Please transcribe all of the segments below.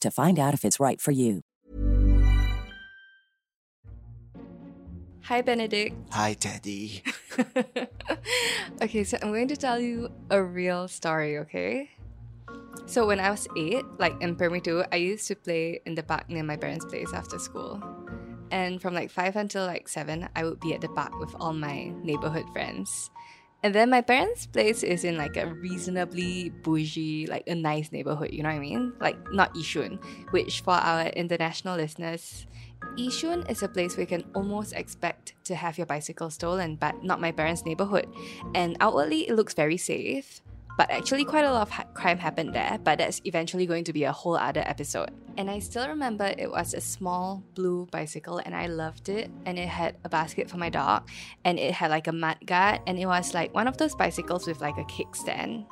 to find out if it's right for you. Hi, Benedict. Hi, Teddy. okay, so I'm going to tell you a real story, okay? So when I was eight, like in primary two, I used to play in the park near my parents' place after school. And from like five until like seven, I would be at the park with all my neighborhood friends. And then my parents' place is in like a reasonably bougie, like a nice neighborhood, you know what I mean? Like not Yishun, which for our international listeners, Yishun is a place where you can almost expect to have your bicycle stolen, but not my parents' neighborhood. And outwardly, it looks very safe. But actually, quite a lot of ha- crime happened there, but that's eventually going to be a whole other episode. And I still remember it was a small blue bicycle, and I loved it. And it had a basket for my dog, and it had like a mud guard, and it was like one of those bicycles with like a kickstand.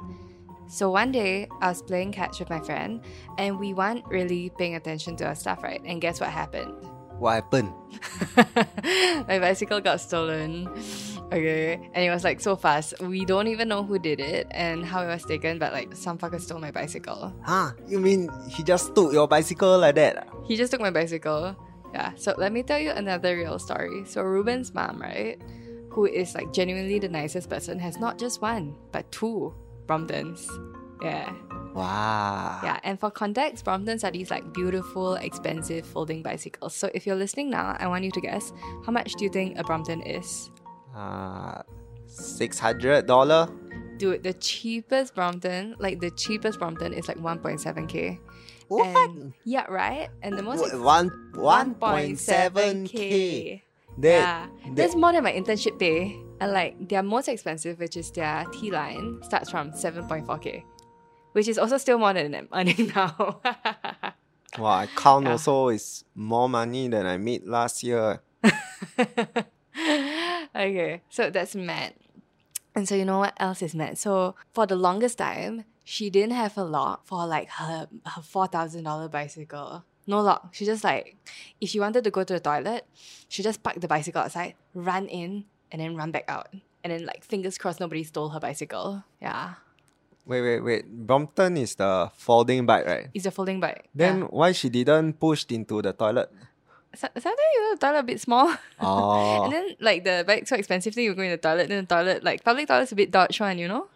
So one day, I was playing catch with my friend, and we weren't really paying attention to our stuff, right? And guess what happened? What happened? my bicycle got stolen. Okay. And it was like so fast. We don't even know who did it and how it was taken, but like some fucker stole my bicycle. Huh? You mean he just took your bicycle like that? He just took my bicycle. Yeah. So let me tell you another real story. So Ruben's mom, right? Who is like genuinely the nicest person, has not just one, but two Bromptons. Yeah. Wow. Yeah, and for context, Bromptons are these like beautiful, expensive folding bicycles. So if you're listening now, I want you to guess how much do you think a Brompton is? Uh, six hundred dollar. Dude, the cheapest Brompton, like the cheapest Brompton is like 1.7k. What? And, yeah, right? And the most One one point seven k. That, yeah, that- that's more than my internship pay. And like their most expensive, which is their T line, starts from 7.4k, which is also still more than I'm earning now. Wow, I count Yeah. also is more money than I made last year. okay, so that's mad. And so you know what else is mad? So for the longest time, she didn't have a lock for like her her four thousand dollar bicycle. No lock. She just like if she wanted to go to the toilet, she just park the bicycle outside, run in, and then run back out. And then like fingers crossed nobody stole her bicycle. Yeah. Wait, wait, wait. Brompton is the folding bike, right? It's a folding bike. Then yeah. why she didn't push into the toilet? So- sometimes you know the toilet a bit small. Oh, And then like the bike's so expensive, then you go in the toilet, then the toilet like public toilet's a bit dodge one, you know?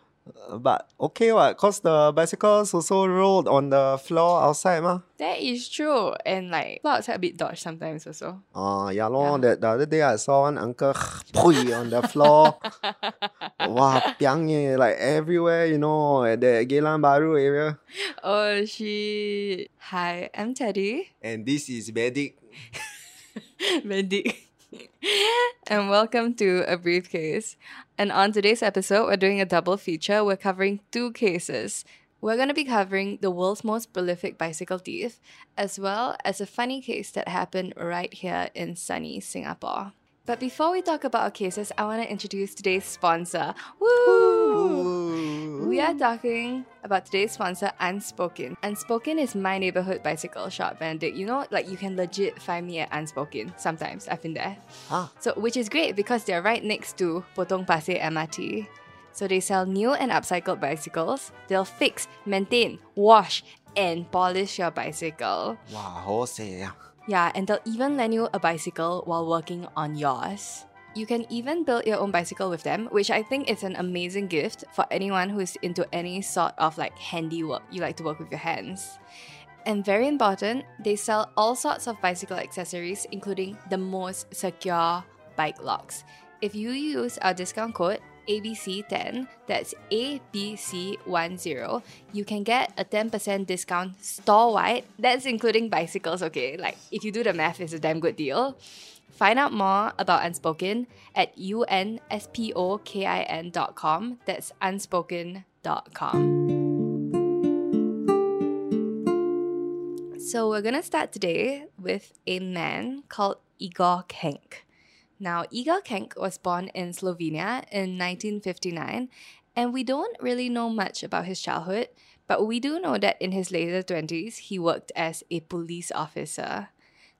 but okay, what? Cause the bicycles also rolled on the floor outside, ma. That is true. And like floor outside a bit dodge sometimes also. Oh, yeah, lor. Yeah. That the other day I saw one uncle pui on the floor. wow, piang eh, like everywhere, you know, at the Geylang Baru area. Oh shit. Hi, I'm Teddy. And this is Vedic. Bendik. and welcome to A Briefcase. And on today's episode, we're doing a double feature. We're covering two cases. We're going to be covering the world's most prolific bicycle thief, as well as a funny case that happened right here in sunny Singapore. But before we talk about our cases, I want to introduce today's sponsor. Woo! We are talking about today's sponsor, Unspokin. Unspokin is my neighborhood bicycle shop, Benedict. You know, like you can legit find me at Unspokin sometimes. I've been there. Huh. So, which is great because they're right next to Potong Pasir MRT. So they sell new and upcycled bicycles. They'll fix, maintain, wash, and polish your bicycle. Wow, yeah. Yeah, and they'll even lend you a bicycle while working on yours. You can even build your own bicycle with them, which I think is an amazing gift for anyone who's into any sort of like handiwork. You like to work with your hands. and very important, they sell all sorts of bicycle accessories, including the most secure bike locks. If you use our discount code ABC10, that's ABC10, you can get a 10% discount store wide. That's including bicycles, okay? Like, if you do the math, it's a damn good deal. Find out more about Unspokin at unspokin.com. That's unspokin.com. So, we're gonna start today with a man called Igor Kenk. Now, Igor Kenk was born in Slovenia in 1959, and we don't really know much about his childhood, but we do know that in his later 20s, he worked as a police officer.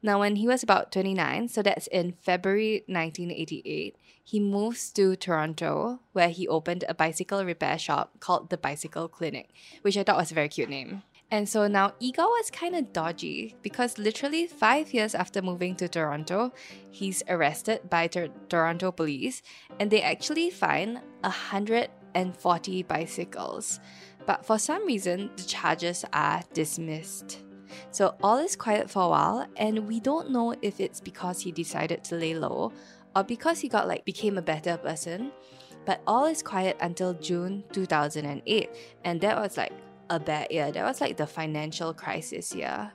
Now, when he was about 29, so that's in February 1988, he moves to Toronto, where he opened a bicycle repair shop called the Bicycle Clinic, which I thought was a very cute name. And so now Igor was kind of dodgy because literally five years after moving to Toronto, he's arrested by Tor- Toronto police and they actually find 140 bicycles. But for some reason, the charges are dismissed. So all is quiet for a while, and we don't know if it's because he decided to lay low or because he got like became a better person. But all is quiet until June 2008, and that was like a bad year. That was like the financial crisis year.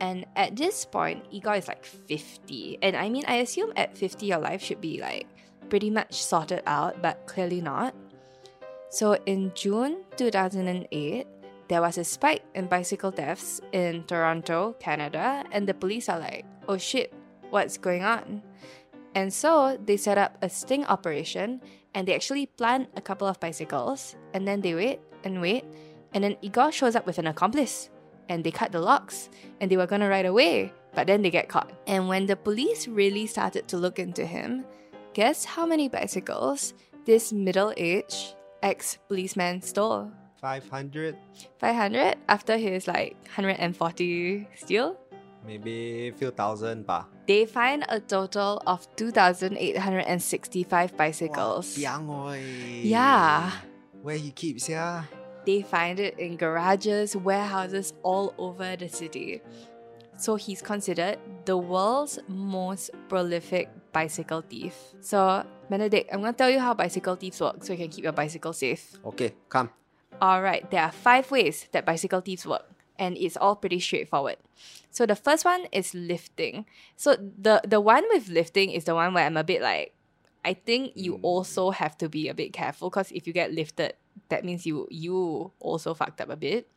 And at this point, Igor is like 50. And I mean, I assume at 50, your life should be like pretty much sorted out, but clearly not. So in June 2008, there was a spike in bicycle thefts in Toronto, Canada, and the police are like, oh shit, what's going on? And so they set up a sting operation and they actually plant a couple of bicycles and then they wait and wait and then Igor shows up with an accomplice and they cut the locks and they were gonna ride away, but then they get caught. And when the police really started to look into him, guess how many bicycles this middle aged ex policeman stole? 500? 500 after his like 140 steal? Maybe a few thousand ba. They find a total of 2,865 bicycles. Wow, Yeah. Where he keeps, yeah? They find it in garages, warehouses all over the city. So he's considered the world's most prolific bicycle thief. So, Benedict, I'm gonna tell you how bicycle thieves work so you can keep your bicycle safe. Okay, come. Alright, there are five ways that bicycle thieves work, and it's all pretty straightforward. So the first one is lifting. So the the one with lifting is the one where I'm a bit like, I think you mm. also have to be a bit careful because if you get lifted, that means you you also fucked up a bit.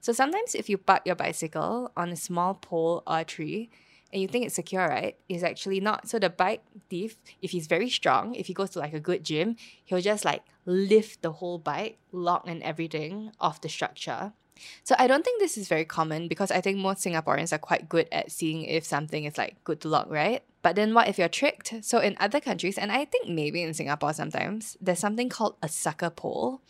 So sometimes if you park your bicycle on a small pole or tree and you think it's secure, right? It's actually not. So the bike thief, if he's very strong, if he goes to like a good gym, he'll just like lift the whole bike, lock and everything off the structure. So I don't think this is very common because I think most Singaporeans are quite good at seeing if something is like good to lock, right? But then what if you're tricked? So in other countries, and I think maybe in Singapore sometimes, there's something called a sucker pole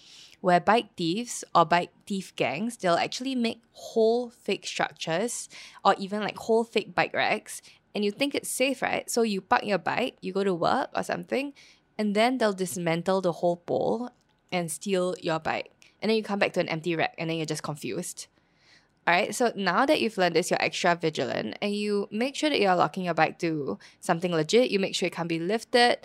where bike thieves or bike thief gangs, they'll actually make whole fake structures or even like whole fake bike racks. And you think it's safe, right? So you park your bike, you go to work or something, and then they'll dismantle the whole pole and steal your bike. And then you come back to an empty rack and then you're just confused. Alright, so now that you've learned this, you're extra vigilant and you make sure that you're locking your bike to something legit. You make sure it can't be lifted.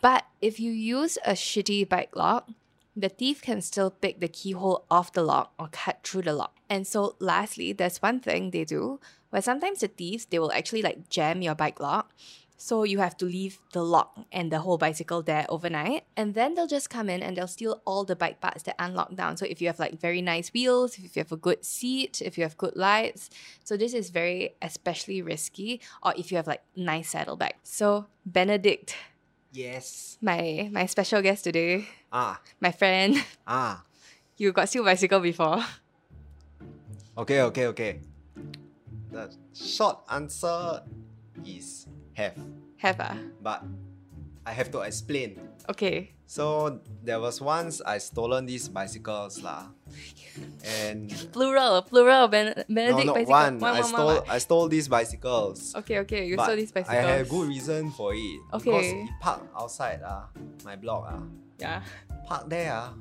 But if you use a shitty bike lock, the thief can still pick the keyhole off the lock or cut through the lock. And so lastly, there's one thing they do where sometimes the thieves they will actually like jam your bike lock. So you have to leave the lock and the whole bicycle there overnight. And then they'll just come in and they'll steal all the bike parts that unlock down. So if you have like very nice wheels, if you have a good seat, if you have good lights. So this is very especially risky. Or if you have like nice saddlebag. So Benedict, Yes. my my special guest today, Ah, my friend, ah. you got steal bicycle before. Okay, okay, okay. The short answer is have. Have ah? But I have to explain. Okay. So there was once I stolen these bicycles lah. And Plural, plural, ben- no, Benedict not bicycle. one. One, I one, stole one, I stole these bicycles. Okay, okay, you stole these bicycles. I had a good reason for it. Okay. Because he parked outside ah, my block ah. Yeah. Park there ah.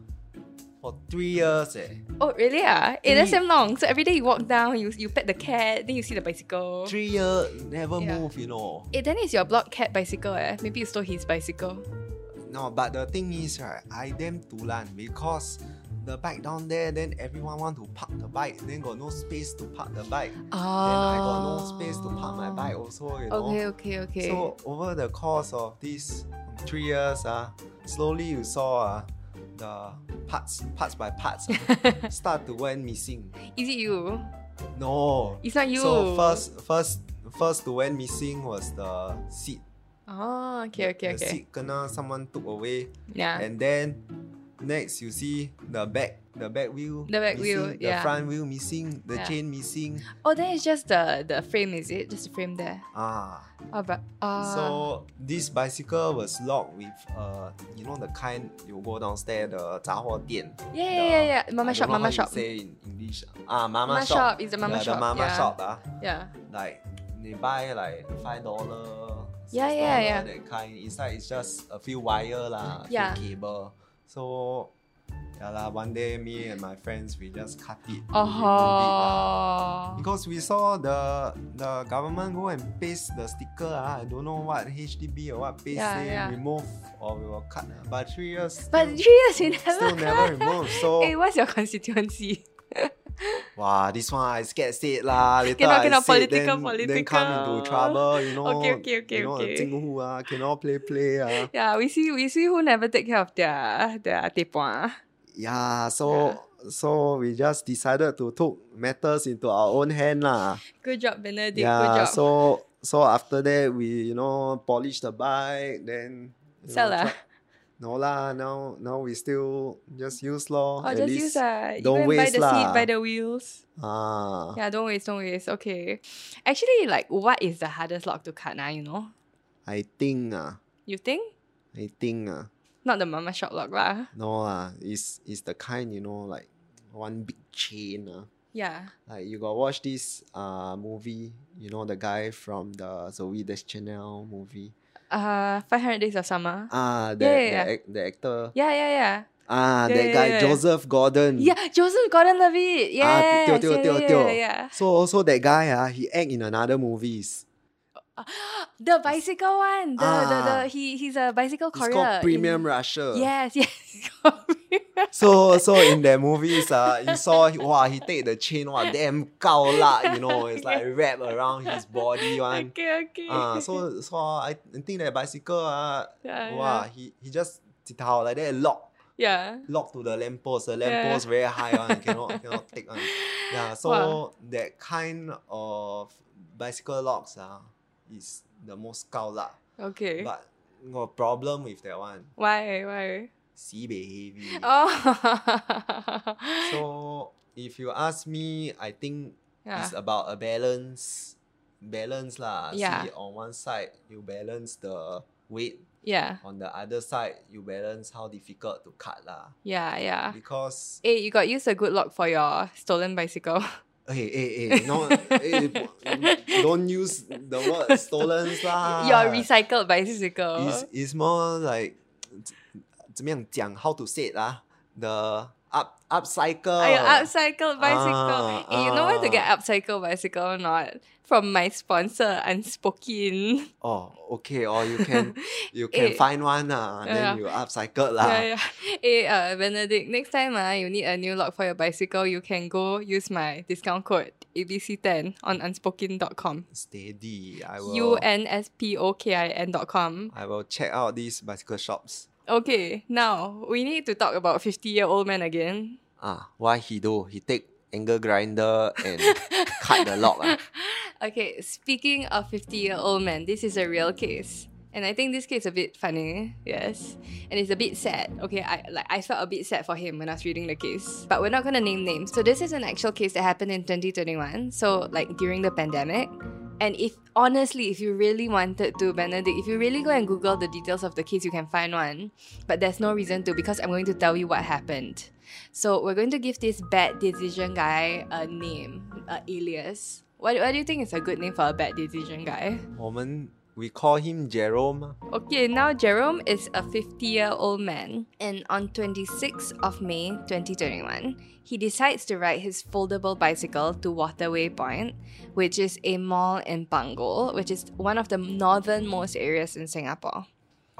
For three years. Eh. Oh, really? Ah, It that's Three- damn long. So every day you walk down, you you pet the cat, then you see the bicycle. Three years never Yeah. move, you know. It then is your block cat bicycle. Eh, maybe you stole his bicycle. No, but the thing is, right, I damn dulan because the bike down there, then everyone want to park the bike, then got no space to park the bike. Oh. Then I got no space to park my bike also, you know. Okay, okay, okay. So over the course of these three years, uh, slowly you saw uh, the parts, parts by parts, start to went missing. is it you? No. It's not you. So first, first, first to went missing was the seat. Oh, okay, okay, the okay. seat kena someone took away, Yeah. and then next you see the back, the back wheel, The back wheel, missing, the yeah. front wheel missing, the Yeah. chain missing. oh, then it's just the the frame, is it? Just the frame there. Ah. Oh, but uh, So this bicycle was locked with uh you know the kind you go downstairs the 杂货店. yeah, yeah, yeah, yeah. Mama I shop, don't know mama how you shop. say in English. Ah, mama, Mama shop is the mama yeah, shop, The mama yeah. shop ah. Yeah. Like they buy like five dollar. Yeah, yeah, yeah. That kind. Inside it's just a few wire lah, a few Yeah. cable. So yeah lah. One day me and my friends we just cut it. we remove it lah. Oh. Because we saw the the government go and paste the sticker, ah, I don't know what HDB or what paste Yeah, say yeah. remove or we will cut. ah. But three years But still, three years you never. still never remove. So Hey, what's your constituency? Wow, this one I scared say it lah. Later Cannot, I cannot, say political, then, then come into trouble, you know. Okay, okay, okay, you know, okay. 政府 ah, cannot play play ah. Yeah, we see we see who never take care of their their tepuan. Yeah, so so we just decided to took matters into our own hand lah. Good job, Benedict. Good job. so so after that we you know polish the bike then Sell ah? try- No lah, now now we still just use lor. Oh, at just least. use uh, you don't buy waste the seat, lah. buy the wheels. Ah, Yeah, don't waste, don't waste. Okay. Actually, like, what is the hardest lock to cut now? You know? I think ah, You think? I think ah, Not the mama shop lock lah. no ah, is is the kind you know like one big chain ah. Yeah. Like you got watch this uh movie, you know the guy from the Zooey Deschanel movie. Uh, 500 Days of Summer. Ah, the, Yeah, yeah, the, yeah. ac- the actor. Yeah, yeah, yeah. Ah, Yeah, that yeah, guy yeah. Joseph Gordon. Yeah, Joseph Gordon-Levitt. Ah, tio, tio, yeah, tio, yeah, tio. yeah, yeah. So so that guy ah, he act in another movies. The bicycle one. The, the, the, Ah. he, he's a bicycle courier. It's called Premium in- Russia. Yes, yes. So so in the movies uh, you saw wow he take the chain wow damn gao la, you know it's like wrapped around his body one. okay, okay. Ah, so so I think that bicycle uh, Yeah, wow yeah. he he just 一头 like that lock yeah. lock to the lamppost. The Yeah. lamppost very high one, cannot cannot take one. Yeah, so Wow. that kind of bicycle locks uh, is the most 高 lah. Okay. But got problem with that one. why? Why? Sibei heavy. Oh. So if you ask me, I think yeah. it's about a balance. Balance lah. Yeah. See, on one side you balance the weight. yeah. On the other side, you balance how difficult to cut lah. Yeah, yeah. Because Hey, you got use a good lock for your stolen bicycle. hey hey hey no hey, don't use the word stolen lah. your recycled bicycle. It's, it's more like 怎么样讲 how to say it lah. The up upcycle. Your upcycled bicycle. Ah, hey, you know where to get ah. upcycle bicycle or not? From my sponsor, Unspokin. Oh, okay. Or you can you can Eh. find one ah, Yeah. then you upcycle lah. Yeah, yeah. Hey, uh, Benedict, next time uh, you need a new lock for your bicycle, you can go use my discount code ABC10 on unspokin.com. Steady. I will. U N S P O K I N.com. I will check out these bicycle shops. Okay, now we need to talk about 50 year old man again. Ah, what he do? He take angle grinder and cut the lock. Ah. Okay, speaking of 50 year old man, this is a real case. And I think this case is a bit funny, yes. And it's a bit sad. Okay, I like I felt a bit sad for him when I was reading the case. But we're not gonna name names. So this is an actual case that happened in 2021. So like during the pandemic. And if honestly, if you really wanted to, Benedict, if you really go and Google the details of the case, you can find one. But there's no reason to because I'm going to tell you what happened. So we're going to give this bad decision guy a name, uh, a alias. What, what do you think is a good name for a bad decision guy? 我们 we call him Jerome. Okay, now Jerome is a 50 year old man, and on 26th of May 2021, he decides to ride his foldable bicycle to Waterway Point, which is a mall in Punggol, which is one of the northernmost areas in Singapore.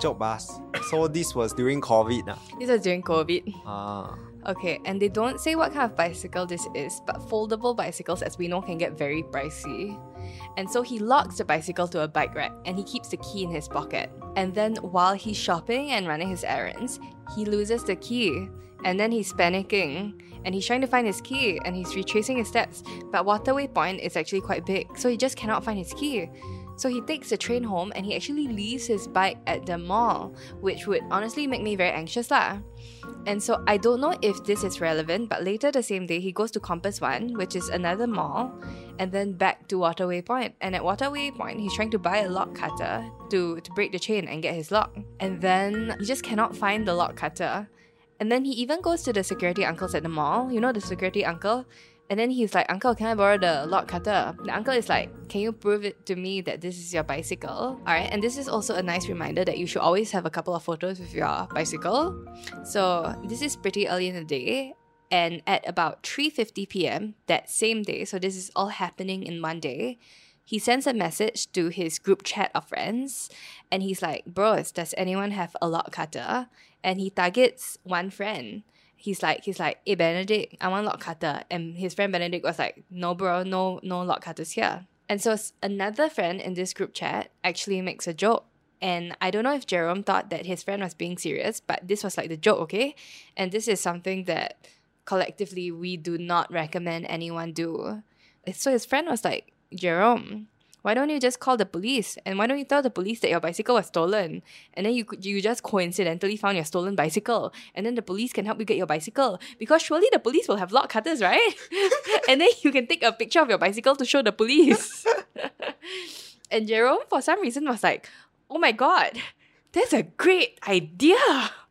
Joke bus. So this was during COVID. ah. This was during COVID. Ah. Okay, and they don't say what kind of bicycle this is, but foldable bicycles, as we know, can get very pricey. And so he locks the bicycle to a bike rack and he keeps the key in his pocket. And then while he's shopping and running his errands, he loses the key. And then he's panicking and he's trying to find his key and he's retracing his steps. But Waterway Point is actually quite big, so he just cannot find his key. So he takes the train home and he actually leaves his bike at the mall, which would honestly make me very anxious lah. And so I don't know if this is relevant, but later the same day he goes to Compass One, which is another mall, and then back to Waterway Point. And at Waterway Point, he's trying to buy a lock cutter to, to break the chain and get his lock. And then he just cannot find the lock cutter. And then he even goes to the security uncles at the mall. You know the security uncle? And then he's like, Uncle, can I borrow the lock cutter? The uncle is like, Can you prove it to me that this is your bicycle? Alright, and this is also a nice reminder that you should always have a couple of photos with your bicycle. So this is pretty early in the day. And at about 3:50 p.m. that same day, so this is all happening in one day, he sends a message to his group chat of friends and he's like, Bros, does anyone have a lock cutter? And he targets one friend. He's like, he's like, hey Benedict, I want lock cutter. And his friend Benedict was like, no bro, no, no lock cutters here. And so another friend in this group chat actually makes a joke. And I don't know if Jerome thought that his friend was being serious, but this was like the joke, okay? And this is something that collectively we do not recommend anyone do. So his friend was like, Jerome, why don't you just call the police? And why don't you tell the police that your bicycle was stolen? And then you you just coincidentally found your stolen bicycle, and then the police can help you get your bicycle because surely the police will have lock cutters, right? and then you can take a picture of your bicycle to show the police. and Jerome, for some reason, was like, "Oh my god, that's a great idea."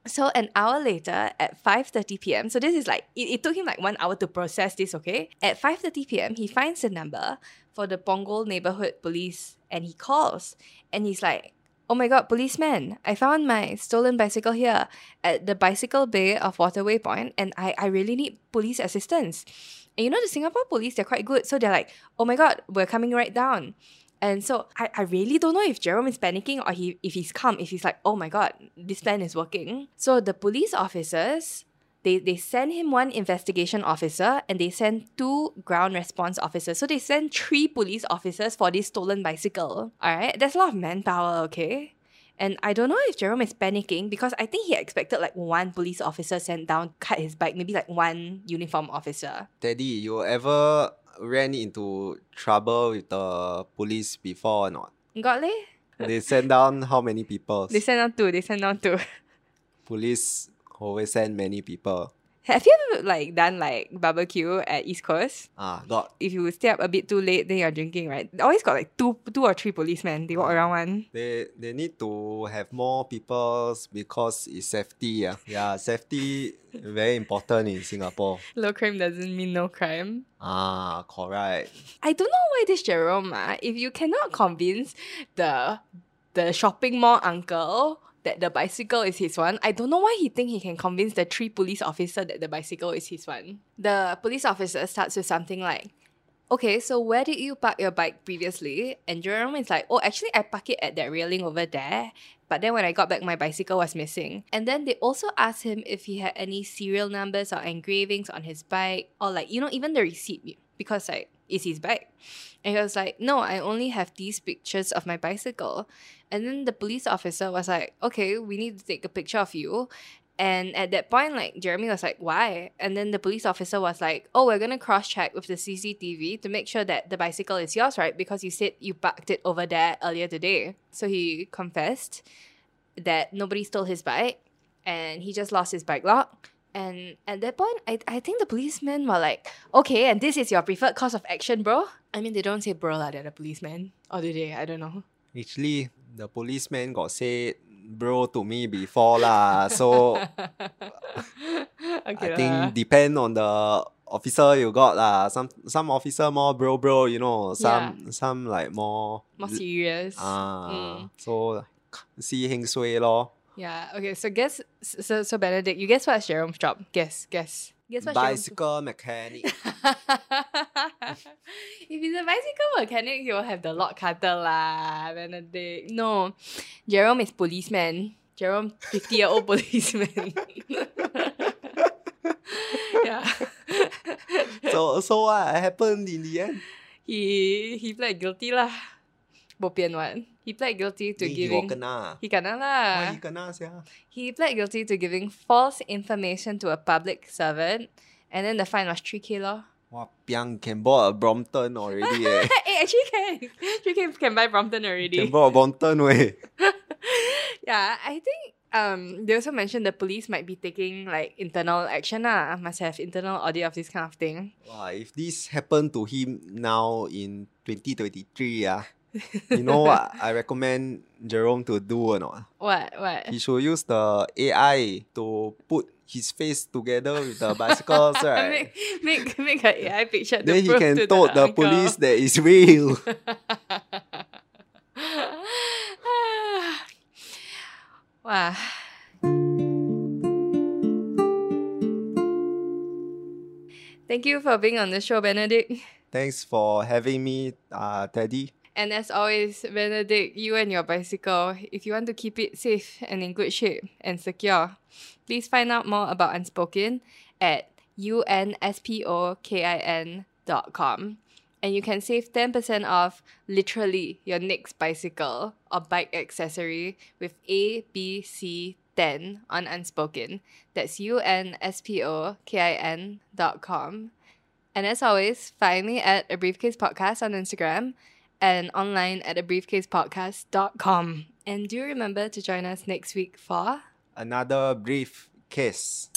So an hour later at 5:30 p.m. So this is like it, it took him like one hour to process this, okay? At 5:30 p.m. he finds the number for the Punggol neighborhood police and he calls and he's like, Oh my god, policeman, I found my stolen bicycle here at the bicycle bay of Waterway Point and I, I really need police assistance. And you know the Singapore police, they're quite good. So they're like, Oh my god, we're coming right down. And so I, I really don't know if Jerome is panicking or he if he's calm, if he's like, oh my god, this plan is working. So the police officers, they, they send him one investigation officer and they send two ground response officers. So they send three police officers for this stolen bicycle. Alright? That's a lot of manpower, okay? And I don't know if Jerome is panicking because I think he expected like one police officer sent down, cut his bike, maybe like one uniform officer. Teddy, you ever ran into trouble with the police before or not? Got leh? They send down how many people? They sent down two, they sent down two. Police always send many people. Have you ever like done like barbecue at East Coast? Ah, got. If you stay up a bit too late, then you're drinking, right? Always got like two two or three policemen. They walk around one. They they need to have more people because it's safety. Yeah, yeah, safety very important in Singapore. Low crime doesn't mean no crime. Ah, correct. I don't know why this Jerome, ah, if you cannot convince the the shopping mall uncle that the bicycle is his one, I don't know why he think he can convince the three police officer that the bicycle is his one. The police officer starts with something like, Okay, so where did you park your bike previously? And Jerome is like, Oh, actually, I parked it at that railing over there. But then when I got back, my bicycle was missing. And then they also asked him if he had any serial numbers or engravings on his bike, or like, you know, even the receipt, because like, it's his bike. And he was like, No, I only have these pictures of my bicycle. And then the police officer was like, Okay, we need to take a picture of you. And at that point, like Jeremy was like, why? And then the police officer was like, oh, we're gonna cross check with the CCTV to make sure that the bicycle is yours, right? Because you said you parked it over there earlier today. So he confessed that nobody stole his bike and he just lost his bike lock. And at that point, I, I think the policemen were like, okay, and this is your preferred course of action, bro? I mean, they don't say bro, lah, they're the policemen. Or do they? I don't know. Actually, the policeman got said bro to me before lah. So okay, I think depend on the officer you got lah. Some some officer more bro bro, you know. Some some like more More serious. ah. Mm. So see heng sui lor. Yeah. Okay. So guess. So so Benedict, you guess what's Jerome's job? Guess. Guess. Guess what's Jerome's- Bicycle mechanic. if he's a bicycle mechanic, he will have the lock cutter lah, Benedict. No, Jerome is policeman. Jerome, fifty year old policeman. yeah. so so what happened in the end? he he pled guilty lah. Bo pian what? He pled guilty to Ni giving. He kena. He kena Why lah. he kena sia? He pled guilty to giving false information to a public servant, and then the fine was three k lor. Wow, Piang can board a Brompton already eh. hey, actually can. Three k can buy Brompton already. can board a Brompton way. yeah, I think um they also mentioned the police might be taking like internal action ah. Must have internal audit of this kind of thing. Wow, if this happened to him now in 2023, ah, you know what I recommend Jerome to do or not? What? What? He should use the AI to put his face together with the bicycles, right? make, make make an AI picture. then he can to told the, uncle. police that it's real. wow. Thank you for being on the show, Benedict. Thanks for having me, uh, Teddy. And as always, Benedict, you and your bicycle, if you want to keep it safe and in good shape and secure, please find out more about Unspokin at unspokin.com. And you can save 10% off literally your next bicycle or bike accessory with A, B, C, 10 on Unspokin. That's unspokin.com. And as always, find me at a briefcase podcast on Instagram and online at a briefcasepodcast.com. And do remember to join us next week for Another brief case.